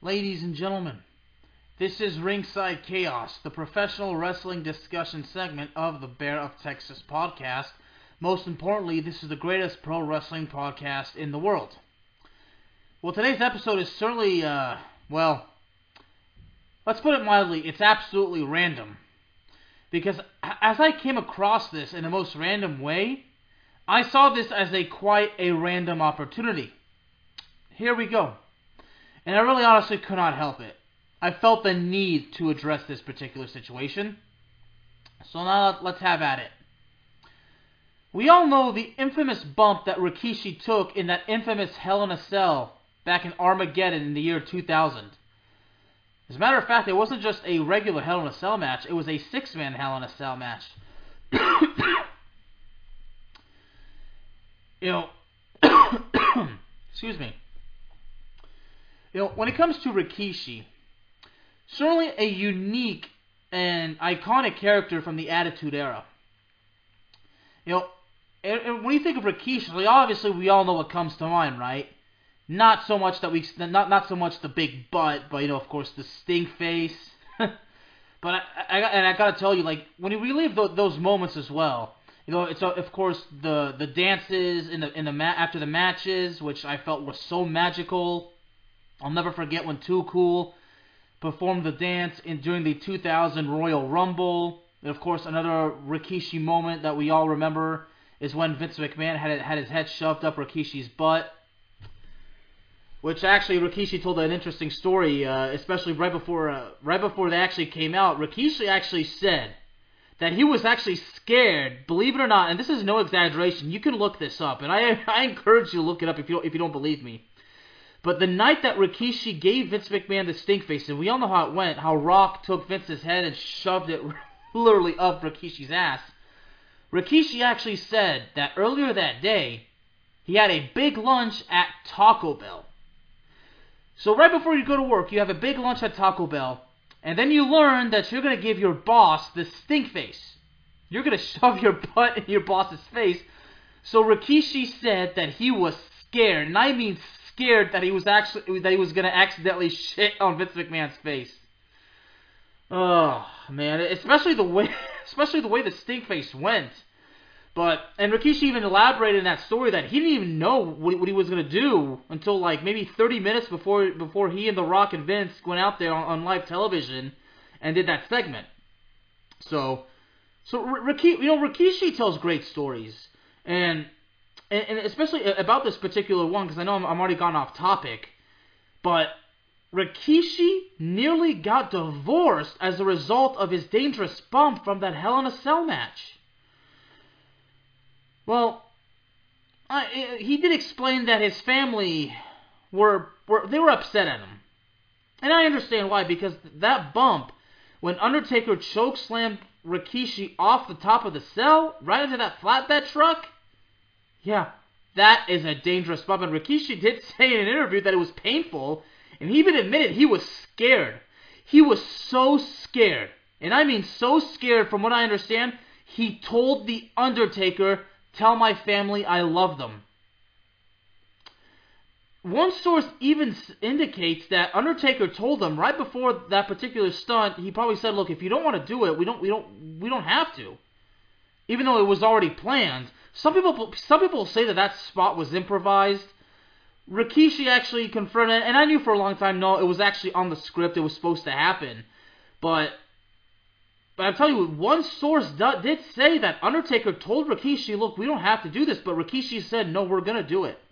Ladies and gentlemen, this is Ringside Chaos, the professional wrestling discussion segment of the Bear of Texas podcast. Most importantly, this is the greatest pro wrestling podcast in the world. Well, today's episode is certainly, uh, well, let's put it mildly, it's absolutely random. Because as I came across this in the most random way, I saw this as a quite a random opportunity. Here we go. And I really honestly could not help it. I felt the need to address this particular situation. So now let's have at it. We all know the infamous bump that Rikishi took in that infamous Hell in a Cell back in Armageddon in the year 2000. As a matter of fact, it wasn't just a regular Hell in a Cell match, it was a six man Hell in a Cell match. you know, excuse me. You know, when it comes to Rikishi, certainly a unique and iconic character from the Attitude Era. You know, and, and when you think of Rikishi, like obviously we all know what comes to mind, right? Not so much that we, not not so much the big butt, but you know, of course, the stink face. but I, I, and I gotta tell you, like when you relive th- those moments as well, you know, it's uh, of course the the dances in the in the ma- after the matches, which I felt were so magical. I'll never forget when Too Cool performed the dance in during the 2000 Royal Rumble. And of course, another Rikishi moment that we all remember is when Vince McMahon had had his head shoved up Rikishi's butt. Which actually Rikishi told an interesting story, uh, especially right before uh, right before they actually came out. Rikishi actually said that he was actually scared, believe it or not, and this is no exaggeration. You can look this up, and I I encourage you to look it up if you if you don't believe me. But the night that Rikishi gave Vince McMahon the stink face, and we all know how it went, how Rock took Vince's head and shoved it literally up Rikishi's ass. Rikishi actually said that earlier that day, he had a big lunch at Taco Bell. So right before you go to work, you have a big lunch at Taco Bell, and then you learn that you're going to give your boss the stink face. You're going to shove your butt in your boss's face. So Rikishi said that he was scared, and I mean scared that he was actually that he was to accidentally shit on Vince McMahon's face. Oh man, especially the way, especially the way the stink face went. But and Rikishi even elaborated in that story that he didn't even know what, what he was gonna do until like maybe 30 minutes before before he and The Rock and Vince went out there on, on live television and did that segment. So, so Rikishi, you know, Rikishi tells great stories, and and, and especially about this particular one because I know I'm, I'm already gone off topic, but Rikishi nearly got divorced as a result of his dangerous bump from that Hell in a Cell match. Well, I, he did explain that his family were, were they were upset at him, and I understand why because that bump when Undertaker chokeslammed Rikishi off the top of the cell right into that flatbed truck. Yeah, that is a dangerous bump. And Rikishi did say in an interview that it was painful and he even admitted he was scared. He was so scared. And I mean so scared from what I understand, he told The Undertaker, Tell my family I love them. One source even indicates that Undertaker told them right before that particular stunt. He probably said, "Look, if you don't want to do it, we don't, we don't, we don't have to." Even though it was already planned. Some people, some people say that that spot was improvised. Rikishi actually confirmed it, and I knew for a long time, no, it was actually on the script. It was supposed to happen, but but I'm telling you, one source did say that Undertaker told Rikishi, "Look, we don't have to do this," but Rikishi said, "No, we're gonna do it."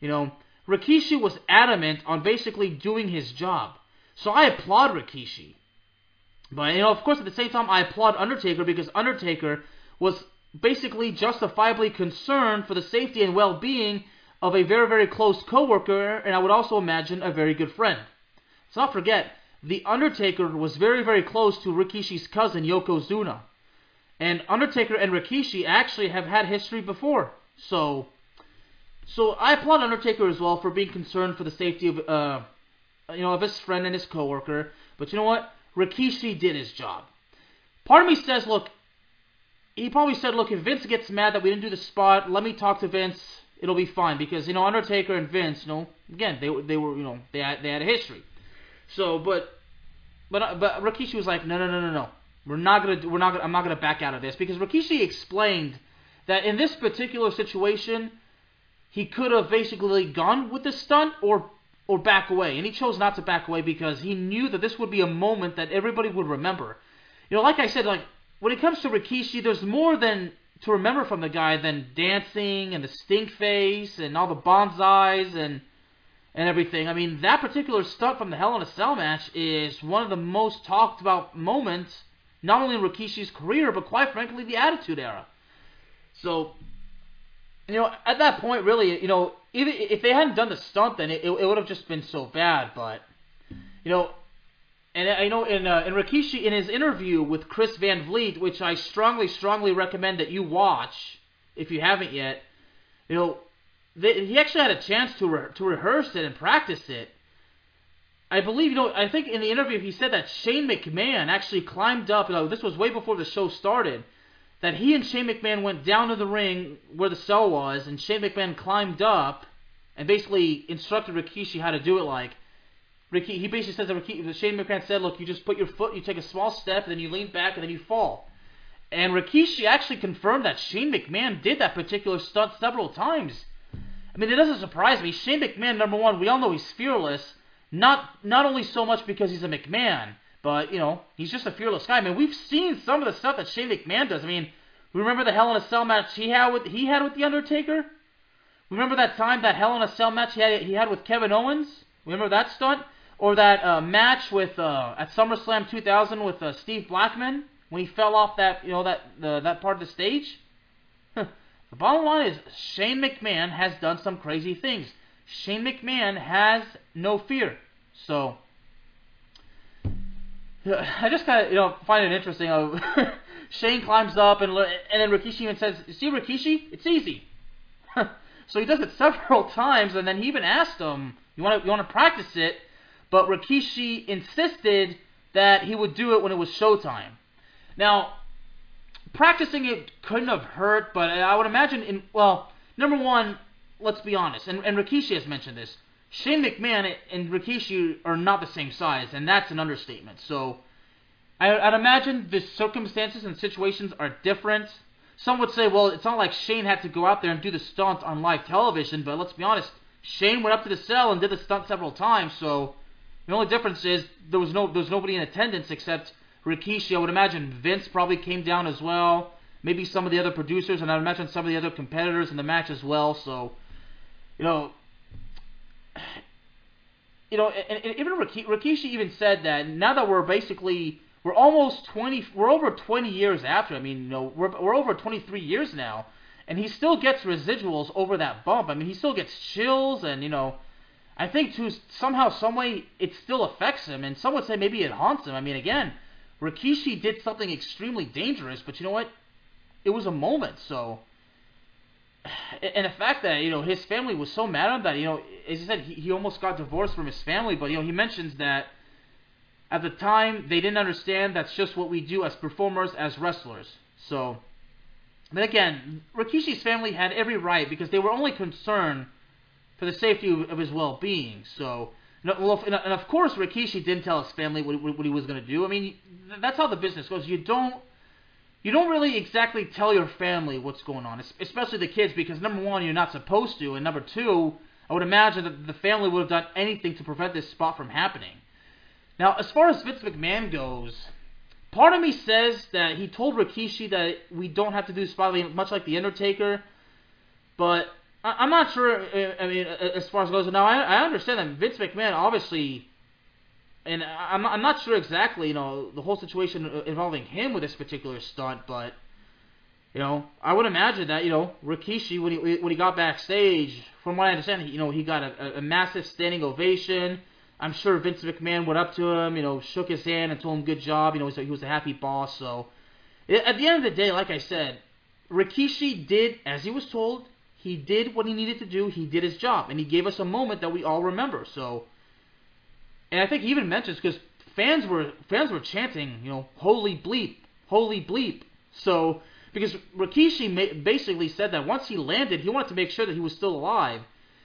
You know, Rikishi was adamant on basically doing his job, so I applaud Rikishi. But you know, of course, at the same time, I applaud Undertaker because Undertaker was basically justifiably concerned for the safety and well-being of a very, very close coworker, and I would also imagine a very good friend. Let's not forget, The Undertaker was very, very close to Rikishi's cousin, Yokozuna. And Undertaker and Rikishi actually have had history before. So, so I applaud Undertaker as well for being concerned for the safety of, uh, you know, of his friend and his coworker. But you know what? Rikishi did his job. Part of me says, look, he probably said, look, if Vince gets mad that we didn't do the spot, let me talk to Vince it'll be fine because you know Undertaker and Vince, you know, again they they were you know they had they had a history. So, but but uh, but Rikishi was like, no, no, no, no, no. We're not gonna we're not gonna I'm not gonna back out of this because Rikishi explained that in this particular situation, he could have basically gone with the stunt or or back away, and he chose not to back away because he knew that this would be a moment that everybody would remember. You know, like I said, like when it comes to Rikishi, there's more than to remember from the guy than dancing and the stink face and all the Banzais and and everything. I mean, that particular stunt from the Hell in a Cell match is one of the most talked about moments, not only in Rikishi's career, but quite frankly, the Attitude Era. So, you know, at that point, really, you know, even if they hadn't done the stunt, then it, it, it would have just been so bad. But, you know, and I know in uh, in Rikishi in his interview with Chris Van Vliet, which I strongly strongly recommend that you watch if you haven't yet, you know, they, he actually had a chance to re- to rehearse it and practice it. I believe you know I think in the interview he said that Shane McMahon actually climbed up. You know, this was way before the show started. That he and Shane McMahon went down to the ring where the cell was, and Shane McMahon climbed up and basically instructed Rikishi how to do it. Like Ricky, he basically says that Rikishi, Shane McMahon said, "Look, you just put your foot, you take a small step, and then you lean back, and then you fall." And Rikishi actually confirmed that Shane McMahon did that particular stunt several times. I mean, it doesn't surprise me. Shane McMahon, number one, we all know he's fearless. Not not only so much because he's a McMahon, but you know he's just a fearless guy. I mean, we've seen some of the stuff that Shane McMahon does. I mean, we remember the Hell in a Cell match he had with he had with the Undertaker. Remember that time that Hell in a Cell match he had he had with Kevin Owens. Remember that stunt or that uh, match with uh, at SummerSlam 2000 with uh, Steve Blackman when he fell off that you know that that part of the stage. The bottom line is Shane McMahon has done some crazy things. Shane McMahon has no fear. So I just kind of you know find it interesting. Shane climbs up and and then Rikishi even says, "See Rikishi, it's easy." so he does it several times, and then he even asked him, "You want to you want to practice it?" But Rikishi insisted that he would do it when it was showtime. Now practicing it couldn't have hurt, but I would imagine in well, number one, let's be honest, and, and Rikishi has mentioned this. Shane McMahon and Rikishi are not the same size, and that's an understatement. So I, would imagine the circumstances and situations are different. Some would say, well, it's not like Shane had to go out there and do the stunt on live television, but let's be honest, Shane went up to the cell and did the stunt several times. So the only difference is there was no there was nobody in attendance except Rikishi, I would imagine Vince probably came down as well. Maybe some of the other producers, and I'd imagine some of the other competitors in the match as well. So, you know, you know, and, and even Rikishi even said that now that we're basically we're almost 20, we're over 20 years after. I mean, you know, we're we're over 23 years now, and he still gets residuals over that bump. I mean, he still gets chills, and you know, I think to somehow, some way, it still affects him, and some would say maybe it haunts him. I mean, again Rikishi did something extremely dangerous, but you know what? It was a moment, so. And the fact that, you know, his family was so mad at that, you know, as he said, he, he almost got divorced from his family, but, you know, he mentions that at the time they didn't understand that's just what we do as performers, as wrestlers. So. But again, Rikishi's family had every right because they were only concerned for the safety of his well being. So and of course, Rikishi didn't tell his family what, he was going to do. I mean, that's how the business goes. You don't, you don't really exactly tell your family what's going on, especially the kids, because number one, you're not supposed to, and number two, I would imagine that the family would have done anything to prevent this spot from happening. Now, as far as Vince McMahon goes, part of me says that he told Rikishi that we don't have to do spot, much like the Undertaker, but I'm not sure. Uh, I mean, uh, as far as goes now, I, I understand that Vince McMahon obviously, and I'm I'm not sure exactly, you know, the whole situation involving him with this particular stunt, but you know, I would imagine that you know Rikishi when he when he got backstage, from what I understand, you know, he got a, a massive standing ovation. I'm sure Vince McMahon went up to him, you know, shook his hand and told him good job. You know, he was a happy boss. So at the end of the day, like I said, Rikishi did as he was told he did what he needed to do. He did his job, and he gave us a moment that we all remember. So, and I think he even mentions because fans were fans were chanting, you know, "Holy bleep, holy bleep." So, because Rikishi basically said that once he landed, he wanted to make sure that he was still alive.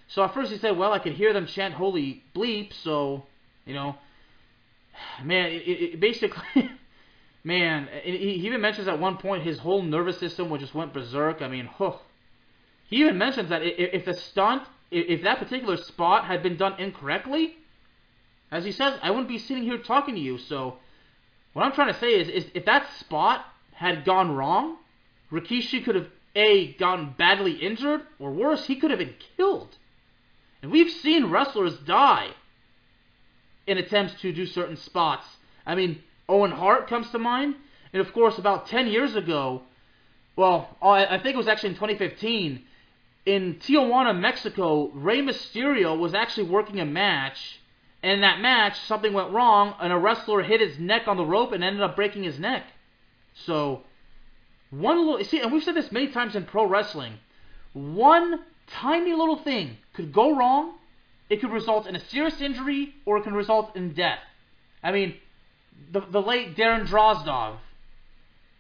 So at first he said, "Well, I could hear them chant "Holy bleep," so you know." man, it, it basically, man, he even mentions at one point his whole nervous system just went berserk. I mean, oh. He even mentions that if the stunt, if that particular spot had been done incorrectly, as he says, I wouldn't be sitting here talking to you. So, what I'm trying to say is, is if that spot had gone wrong, Rikishi could have a gotten badly injured, or worse, he could have been killed. And we've seen wrestlers die in attempts to do certain spots. I mean, Owen Hart comes to mind. And of course, about 10 years ago, well, I think it was actually in 2015, in Tijuana, Mexico, Rey Mysterio was actually working a match. And in that match, something went wrong, and a wrestler hit his neck on the rope and ended up breaking his neck. So, one little see, and we've said this many times in pro wrestling. One tiny little thing could go wrong. It could result in a serious injury, or it can result in death. I mean, the the late Darren Drozdov,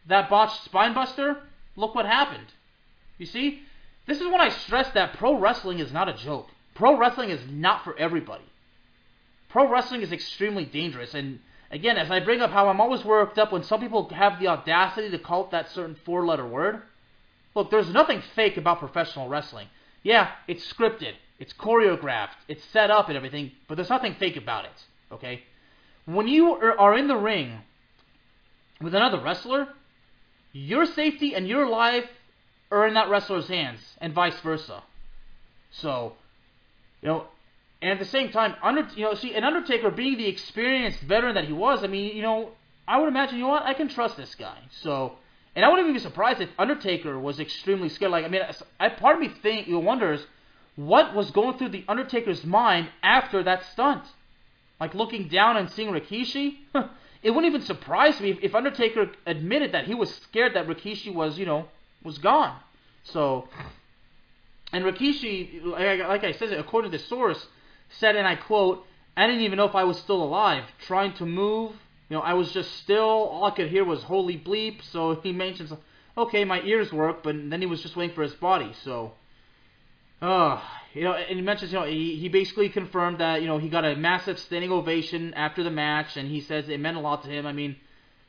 that botched spinebuster. Look what happened. You see, this is when I stress that pro wrestling is not a joke. Pro wrestling is not for everybody. Pro wrestling is extremely dangerous, and Again, as I bring up how I'm always worked up when some people have the audacity to call it that certain four letter word. Look, there's nothing fake about professional wrestling. Yeah, it's scripted, it's choreographed, it's set up and everything, but there's nothing fake about it. Okay? When you are in the ring with another wrestler, your safety and your life are in that wrestler's hands, and vice versa. So, you know, and at the same time, under you know, see, an Undertaker being the experienced veteran that he was, I mean, you know, I would imagine, you know what, I can trust this guy. So, and I wouldn't even be surprised if Undertaker was extremely scared. Like, I mean, I part of me think, you wonders what was going through the Undertaker's mind after that stunt. Like looking down and seeing Rikishi. it wouldn't even surprise me if, if Undertaker admitted that he was scared that Rikishi was, you know, was gone. So, and Rikishi, like I said, according to the source said, and I quote, I didn't even know if I was still alive. Trying to move, you know, I was just still. All I could hear was holy bleep. So he mentions, okay, my ears work, but then he was just waiting for his body. So, uh, you know, and he mentions, you know, he, he basically confirmed that, you know, he got a massive standing ovation after the match, and he says it meant a lot to him. I mean,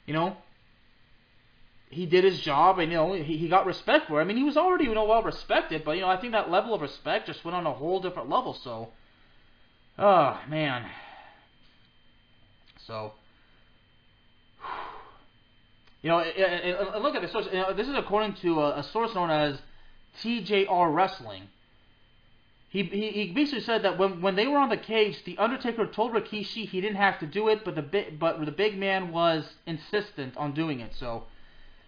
you know, he did his job, and you know, he, he got respect for it. I mean, he was already, you know, well respected, but you know, I think that level of respect just went on a whole different level. So, Oh, man. So, you know, it, it, it, look at this source. You know, this is according to a, a, source known as TJR Wrestling. He, he, he basically said that when, when they were on the cage, the Undertaker told Rikishi he didn't have to do it, but the big, but the big man was insistent on doing it. So,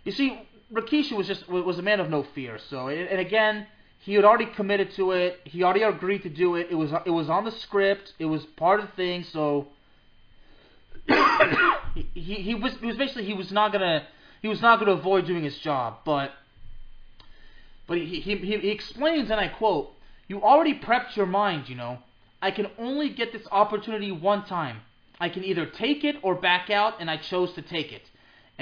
you see, Rikishi was just was a man of no fear. So, and again, he had already committed to it. He already agreed to do it. It was it was on the script. It was part of the thing. So he, he, he was he was basically he was not gonna he was not gonna avoid doing his job. But but he he he explains and I quote: "You already prepped your mind. You know, I can only get this opportunity one time. I can either take it or back out, and I chose to take it."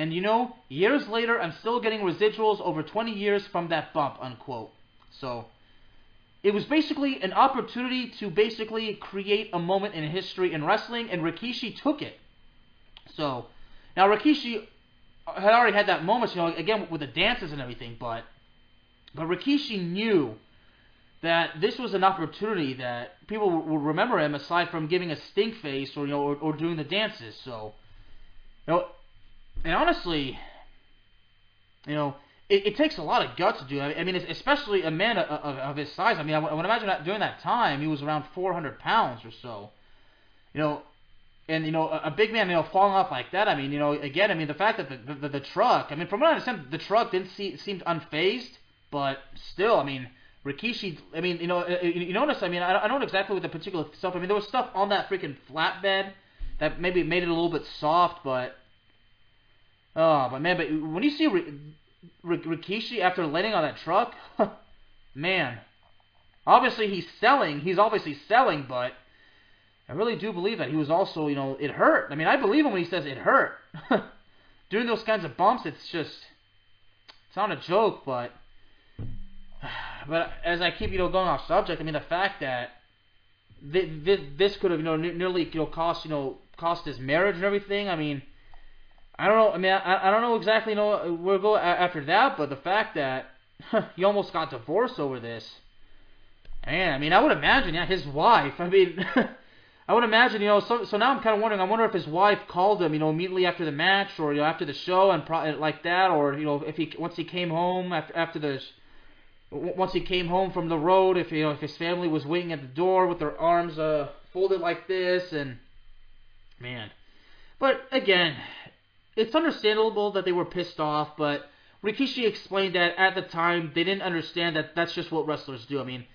And you know, years later, I'm still getting residuals over 20 years from that bump, unquote. So it was basically an opportunity to basically create a moment in history in wrestling, and Rikishi took it. So now Rikishi had already had that moment, you know, again with the dances and everything, but but Rikishi knew that this was an opportunity that people would remember him aside from giving a stink face or you know or, or doing the dances. So you know, and honestly, you know, it, it, takes a lot of guts to do. I mean, especially a man of, of, of his size. I mean, I, would imagine that during that time he was around 400 pounds or so. You know, and you know, a, a, big man, you know, falling off like that. I mean, you know, again, I mean, the fact that the the, the truck. I mean, from what I understand, the truck didn't see seemed unfazed, but still, I mean. Rikishi, I mean, you know, uh, you, notice. I mean, I, I don't know exactly what the particular stuff. I mean, there was stuff on that freaking flatbed that maybe made it a little bit soft, but oh, but man, but when you see Rikishi after landing on that truck, man, obviously he's selling. He's obviously selling, but I really do believe that he was also, you know, it hurt. I mean, I believe him when he says it hurt. Doing those kinds of bumps, it's just, it's not a joke, but, but as I keep, you know, going off subject, I mean, the fact that this, this could have, you know, nearly, you know, cost, you know, cost his marriage and everything. I mean, I don't know. I mean, I, I don't know exactly know where to go after that, but the fact that he almost got divorced over this. Man, I mean, I would imagine, yeah, his wife. I mean, I would imagine, you know. So, so now I'm kind of wondering. I wonder if his wife called him, you know, immediately after the match, or you know, after the show, and pro- like that, or you know, if he once he came home after after the once he came home from the road, if you know, if his family was waiting at the door with their arms uh, folded like this, and man. But again, it's understandable that they were pissed off, but Rikishi explained that at the time they didn't understand that that's just what wrestlers do. I mean,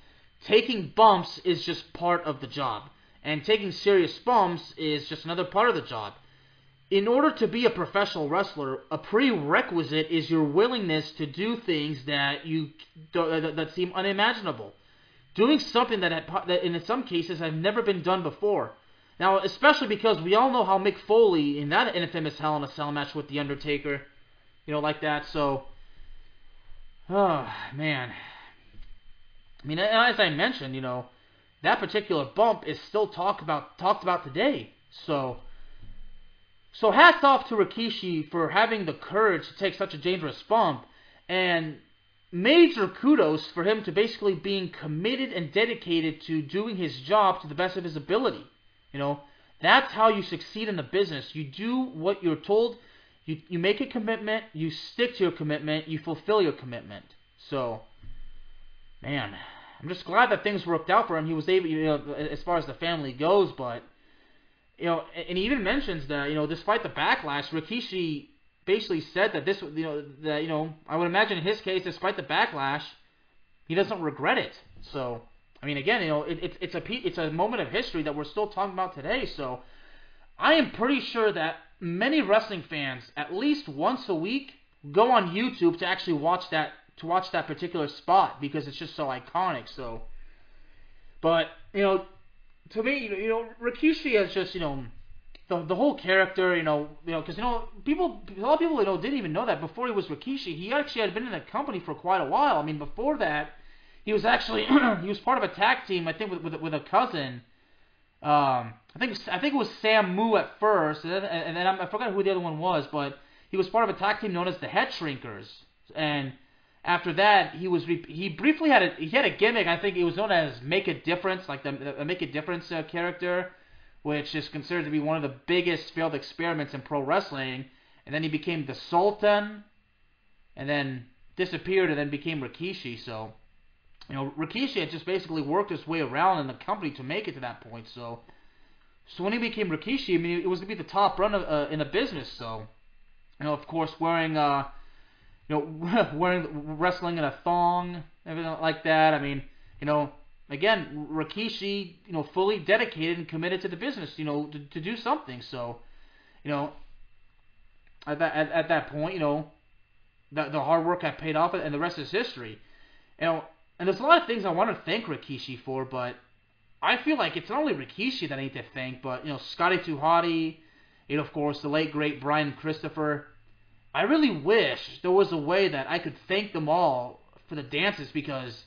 taking bumps is just part of the job, and taking serious bumps is just another part of the job. In order to be a professional wrestler, a prerequisite is your willingness to do things that you uh, that seem unimaginable. Doing something that, had, that in some cases have never been done before. Now, especially because we all know how Mick Foley in that infamous Hell in a Cell match with The Undertaker, you know, like that. So, oh man. I mean, as I mentioned, you know, that particular bump is still talked about talked about today. So, so hats off to Rikishi for having the courage to take such a dangerous bump, and major kudos for him to basically being committed and dedicated to doing his job to the best of his ability. You know, that's how you succeed in the business. You do what you're told. You you make a commitment. You stick to your commitment. You fulfill your commitment. So, man, I'm just glad that things worked out for him. He was able, you know, as far as the family goes, but you know, and he even mentions that you know, despite the backlash, Rikishi basically said that this, you know, that you know, I would imagine in his case, despite the backlash, he doesn't regret it. So, I mean, again, you know, it, it's it's a it's a moment of history that we're still talking about today. So, I am pretty sure that many wrestling fans, at least once a week, go on YouTube to actually watch that to watch that particular spot because it's just so iconic. So, but you know, to me, you know, Rikishi is just you know the the whole character, you know, you know, because you know, people, a lot of people, you know, didn't even know that before he was Rikishi, he actually had been in the company for quite a while. I mean, before that, he was actually he was part of a tag team, I think, with with, with a cousin. Um, I think I think it was Samu at first, and then, and then I forgot who the other one was, but he was part of a tag team known as the Head Shrinkers, and after that, he was re- he briefly had a he had a gimmick. I think it was known as Make a Difference, like the, the Make a Difference uh, character, which is considered to be one of the biggest failed experiments in pro wrestling. And then he became the Sultan, and then disappeared, and then became Rikishi. So, you know, Rikishi had just basically worked his way around in the company to make it to that point. So, so when he became Rikishi, I mean, it was to be the top run uh, in the business. So, you know, of course, wearing uh you know, wearing wrestling in a thong, everything like that. I mean, you know, again, Rikishi, you know, fully dedicated and committed to the business, you know, to, to do something. So, you know, at that at, at that point, you know, the the hard work had paid off, and the rest is history. You know, and there's a lot of things I want to thank Rikishi for, but I feel like it's not only Rikishi that I need to thank, but you know, Scotty 2 and of course, the late great Brian Christopher I really wish there was a way that I could thank them all for the dances because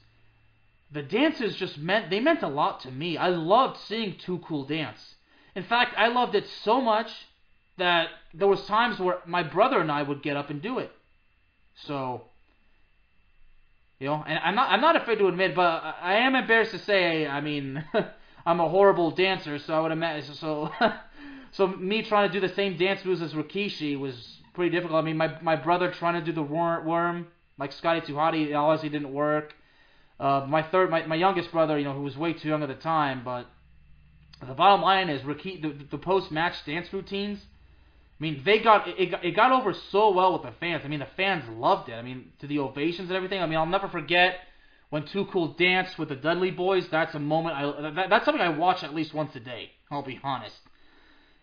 the dances just meant they meant a lot to me. I loved seeing Too Cool dance. In fact, I loved it so much that there was times where my brother and I would get up and do it. So, you know, and I'm not I'm not afraid to admit, but I am embarrassed to say, I mean, I'm a horrible dancer, so I would imagine so so me trying to do the same dance moves as Rikishi was pretty difficult. I mean, my my brother trying to do the worm, like Scotty 2 Hotty, obviously didn't work. Uh, my third, my, my youngest brother, you know, who was way too young at the time, but the bottom line is Ricky, the, the post match dance routines. I mean, they got it, it got over so well with the fans. I mean, the fans loved it. I mean, to the ovations and everything. I mean, I'll never forget when Too Cool danced with the Dudley Boys. That's a moment. I that, that's something I watch at least once a day. I'll be honest.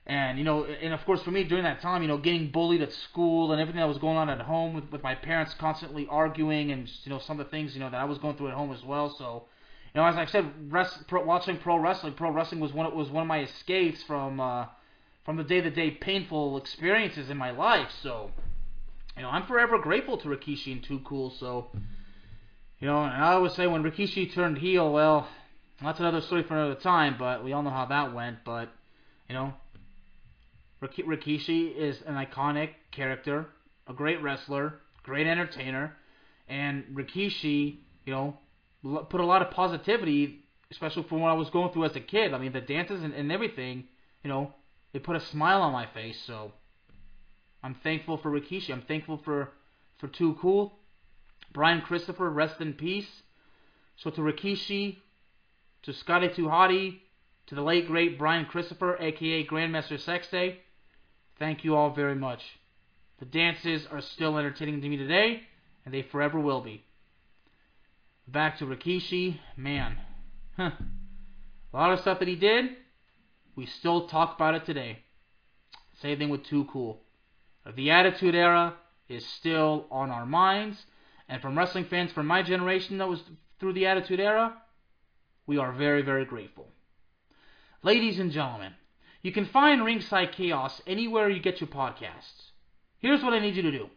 And you know, and of course for me during that time, you know, getting bullied at school and everything that was going on at home with, with my parents constantly arguing and you know some of the things you know that I was going through at home as well. So, you know, as I said, rest, pro, watching pro wrestling, pro wrestling was one was one of my escapes from uh, from the day to day painful experiences in my life. So, you know, I'm forever grateful to Rikishi and Too Cool. So, you know, and I always say when Rikishi turned heel, well, that's another story for another time. But we all know how that went. But you know, Rikishi is an iconic character, a great wrestler, great entertainer, and Rikishi, you know, put a lot of positivity, especially from what I was going through as a kid. I mean, the dances and, and everything, you know, it put a smile on my face. So I'm thankful for Rikishi. I'm thankful for for Too Cool. Brian Christopher, rest in peace. So to Rikishi, to Scotty 2 Hotty, to the late great Brian Christopher, aka Grandmaster Sexay, thank you all very much. The dances are still entertaining to me today, and they forever will be. Back to Rikishi, man. Huh. A lot of stuff that he did, we still talk about it today. Same thing with Too Cool. The Attitude Era is still on our minds, and from wrestling fans from my generation that was through the Attitude Era, we are very, very grateful. Ladies and gentlemen, you can find Ringside Chaos anywhere you get your podcasts. Here's what I need you to do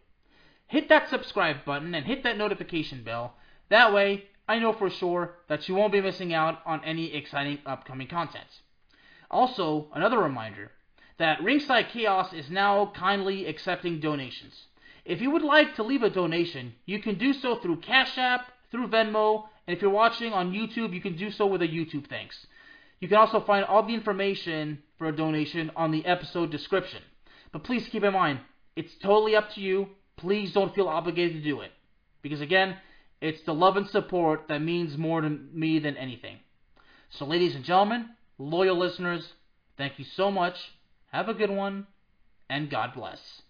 hit that subscribe button and hit that notification bell. That way, I know for sure that you won't be missing out on any exciting upcoming content. Also, another reminder that Ringside Chaos is now kindly accepting donations. If you would like to leave a donation, you can do so through Cash App, through Venmo, and if you're watching on YouTube, you can do so with a YouTube thanks. You can also find all the information for a donation on the episode description. But please keep in mind, it's totally up to you. Please don't feel obligated to do it. Because again, it's the love and support that means more to me than anything. So, ladies and gentlemen, loyal listeners, thank you so much. Have a good one, and God bless.